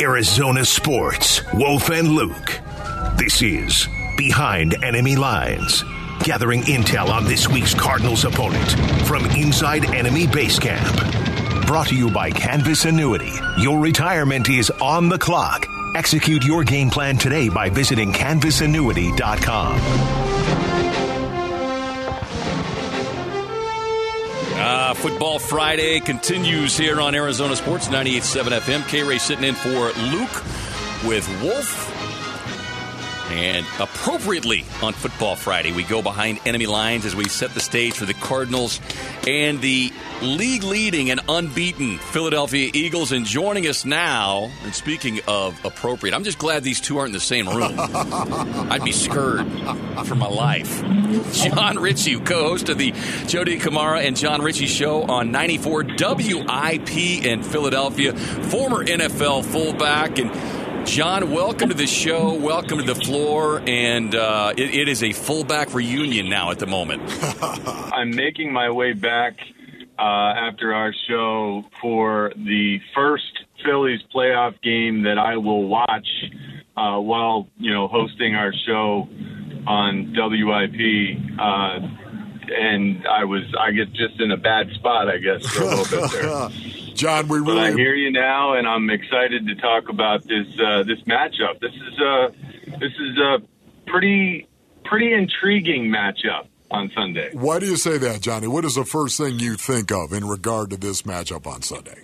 Arizona Sports, Wolf and Luke. This is Behind Enemy Lines, gathering intel on this week's Cardinals opponent from inside enemy base camp. Brought to you by Canvas Annuity. Your retirement is on the clock. Execute your game plan today by visiting canvasannuity.com. Uh, Football Friday continues here on Arizona Sports 98.7 FM. K Ray sitting in for Luke with Wolf. And appropriately on Football Friday, we go behind enemy lines as we set the stage for the Cardinals and the league leading and unbeaten Philadelphia Eagles. And joining us now, and speaking of appropriate, I'm just glad these two aren't in the same room. I'd be scared for my life. Jon Ritchie, co host of the Joe DeCamara and Jon Ritchie show on 94 WIP in Philadelphia, former NFL fullback. And Jon, welcome to the show. Welcome to the floor. And uh, it, it is a fullback reunion now at the moment. I'm making my way back uh, after our show for the first Phillies playoff game that I will watch uh, while you know hosting our show on WIP. Uh, and I was, I guess, just in a bad spot, I guess, for a little bit there. Jon, we But I hear you now, and I'm excited to talk about this uh, this matchup. This is a this is a pretty pretty intriguing matchup on Sunday. Why do you say that, Johnny? What is the first thing you think of in regard to this matchup on Sunday?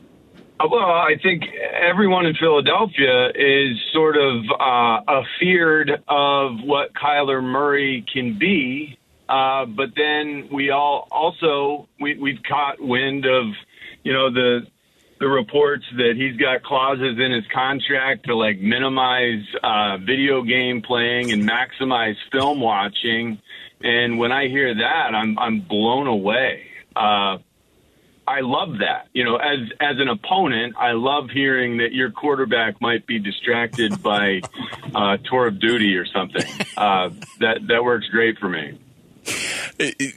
Uh, Well, I think everyone in Philadelphia is sort of uh, afeared of what Kyler Murray can be, uh, but then we all also we, we've caught wind of you know the the reports that he's got clauses in his contract to like minimize uh, video game playing and maximize film watching, and when I hear that, I'm I'm blown away. Uh, I love that. You know, as as an opponent, I love hearing that your quarterback might be distracted by uh, tour of duty or something. Uh, that that works great for me.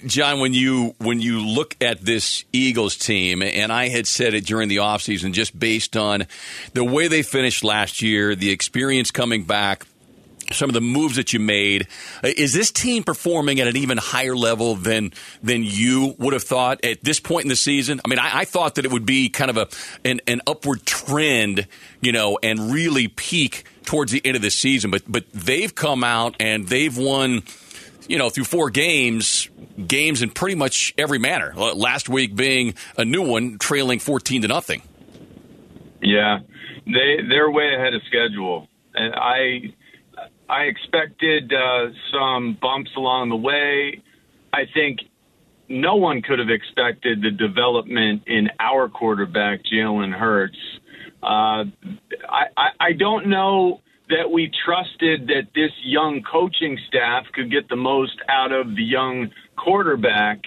Jon, when you when you look at this Eagles team, and I had said it during the offseason, just based on the way they finished last year, the experience coming back, some of the moves that you made, uh, is this team performing at an even higher level than than you would have thought at this point in the season? I mean, I, I thought that it would be kind of a an, an upward trend, you know, and really peak towards the end of the season, but but they've come out and they've won you know, through four games, games in pretty much every manner. Uh, Last week being a new one, trailing fourteen to nothing. Yeah, they they're way ahead of schedule, and I I expected uh, some bumps along the way. I think no one could have expected the development in our quarterback, Jalen Hurts. Uh, I, I I don't know that we trusted that this young coaching staff could get the most out of the young quarterback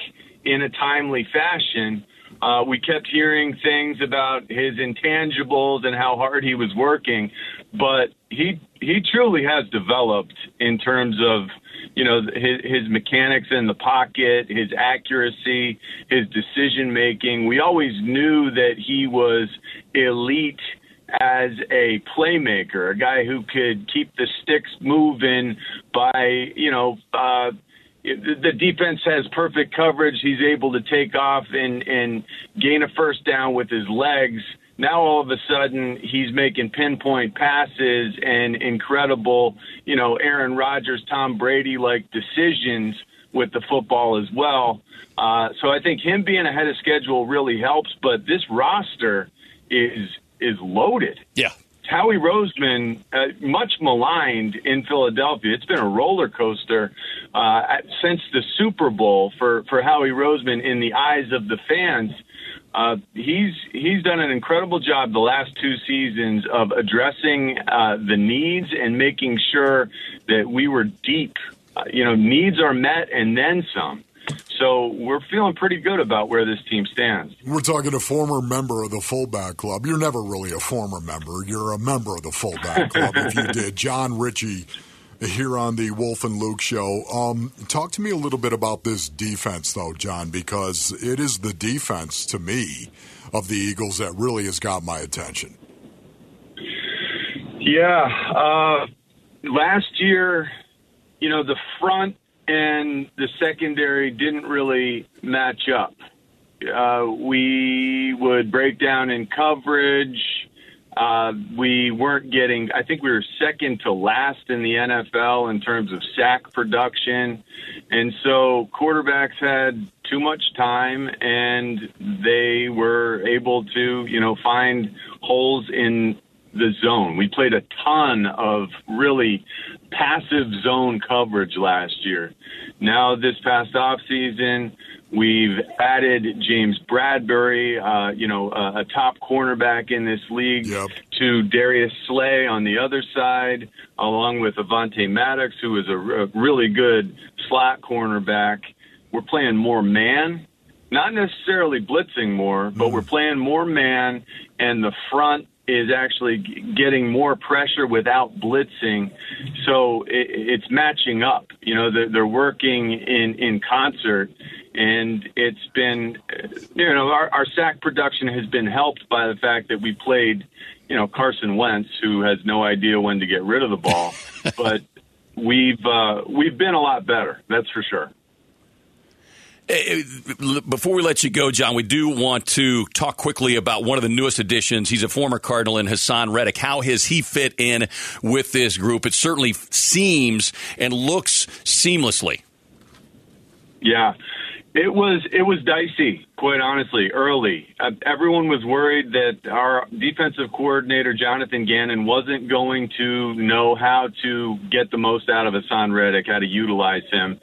in a timely fashion. Uh, we kept hearing things about his intangibles and how hard he was working, but he he truly has developed in terms of you know his, his mechanics in the pocket, his accuracy, his decision making. We always knew that he was elite as a playmaker, a guy who could keep the sticks moving by you know. Uh, the defense has perfect coverage. He's able to take off and, and gain a first down with his legs. Now all of a sudden he's making pinpoint passes and incredible, you know, Aaron Rodgers, Tom Brady like decisions with the football as well. Uh, so I think him being ahead of schedule really helps. But this roster is is loaded. Yeah. Howie Roseman, uh, much maligned in Philadelphia. It's been a roller coaster uh, since the Super Bowl for, for Howie Roseman in the eyes of the fans. Uh, he's he's done an incredible job the last two seasons of addressing uh, the needs and making sure that we were deep. Uh, you know, needs are met and then some. So we're feeling pretty good about where this team stands. We're talking a former member of the fullback club. You're never really a former member. You're a member of the fullback club if you did. Jon Ritchie here on the Wolf and Luke show. Um, talk to me a little bit about this defense, though, Jon, because it is the defense to me of the Eagles that really has got my attention. Yeah. Uh, last year, you know, the front and the secondary didn't really match up. Uh, we would break down in coverage. Uh, we weren't getting, I think we were second to last in the NFL in terms of sack production. And so quarterbacks had too much time and they were able to, you know, find holes in the zone. We played a ton of really passive zone coverage last year. Now, this past off season, we've added James Bradberry, uh, you know, a, a, top cornerback in this league, yep. to Darius Slay on the other side, along with Avonte Maddox, who is a, a really good slot cornerback. We're playing more man not necessarily blitzing more, but mm. we're playing more man, and the front is actually getting more pressure without blitzing. So it, it's matching up. You know, they're, they're working in, in concert. And it's been, you know, our, our sack production has been helped by the fact that we played, you know, Carson Wentz, who has no idea when to get rid of the ball. but we've uh, we've been a lot better. That's for sure. Eh, eh, before we let you go, Jon, we do want to talk quickly about one of the newest additions. He's a former Cardinal in Haason Reddick. How has he fit in with this group? It certainly seems and looks seamlessly. Yeah, it was it was dicey, quite honestly, early. Uh, everyone was worried that our defensive coordinator Jonathan Gannon wasn't going to know how to get the most out of Haason Reddick, how to utilize him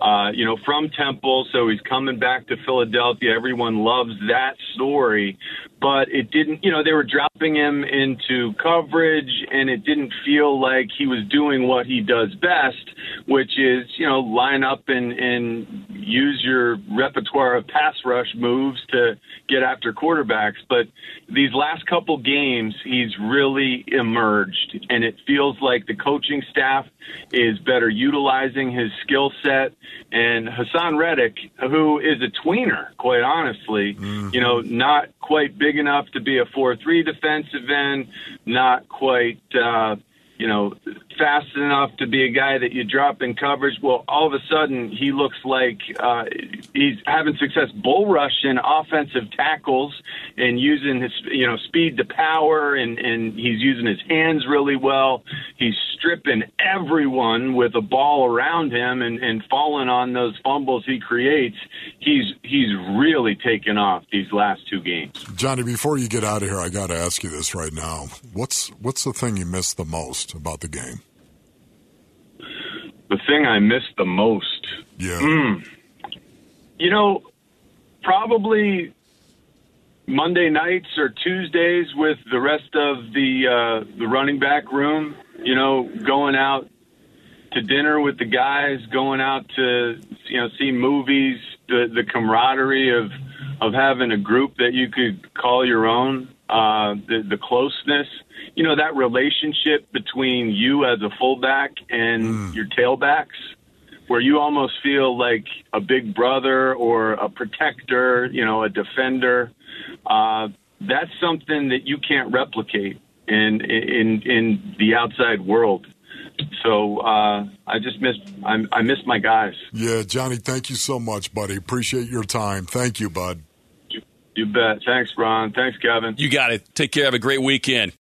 uh, you know, from Temple. So he's coming back to Philadelphia. Everyone loves that story, but it didn't, you know, they were dropping him into coverage and it didn't feel like he was doing what he does best, which is, you know, line up and, and use your repertoire of pass rush moves to get after quarterbacks. But these last couple games, he's really emerged and it feels like the coaching staff is better utilizing his skill set and Haason Reddick, who is a tweener, quite honestly, mm-hmm. you know, not quite big enough to be a 4 3 defensive end, not quite, uh, you know, fast enough to be a guy that you drop in coverage. Well, all of a sudden, he looks like uh, he's having success bull rushing offensive tackles and using his, you know, speed to power, and, and he's using his hands really well. He's stripping everyone with a ball around him and, and falling on those fumbles he creates. He's he's really taken off these last two games. Johnny, before you get out of here, I got to ask you this right now. What's what's the thing you missed the most about the game? the thing I miss the most. Yeah. Mm, you know, probably Monday nights or Tuesdays with the rest of the uh, the running back room. You know, going out to dinner with the guys, going out to you know see movies, the the camaraderie of of having a group that you could call your own, uh, the the closeness you know that relationship between you as a fullback and mm. your tailbacks where you almost feel like a big brother or a protector you know a defender uh, that's something that you can't replicate in in in the outside world so uh, I just miss I, I miss my guys. Yeah, Johnny, thank you so much, buddy. Appreciate your time. Thank you, bud. You, bet. Thanks, Ron. Thanks, Kevin. You got it. Take care. Have a great weekend.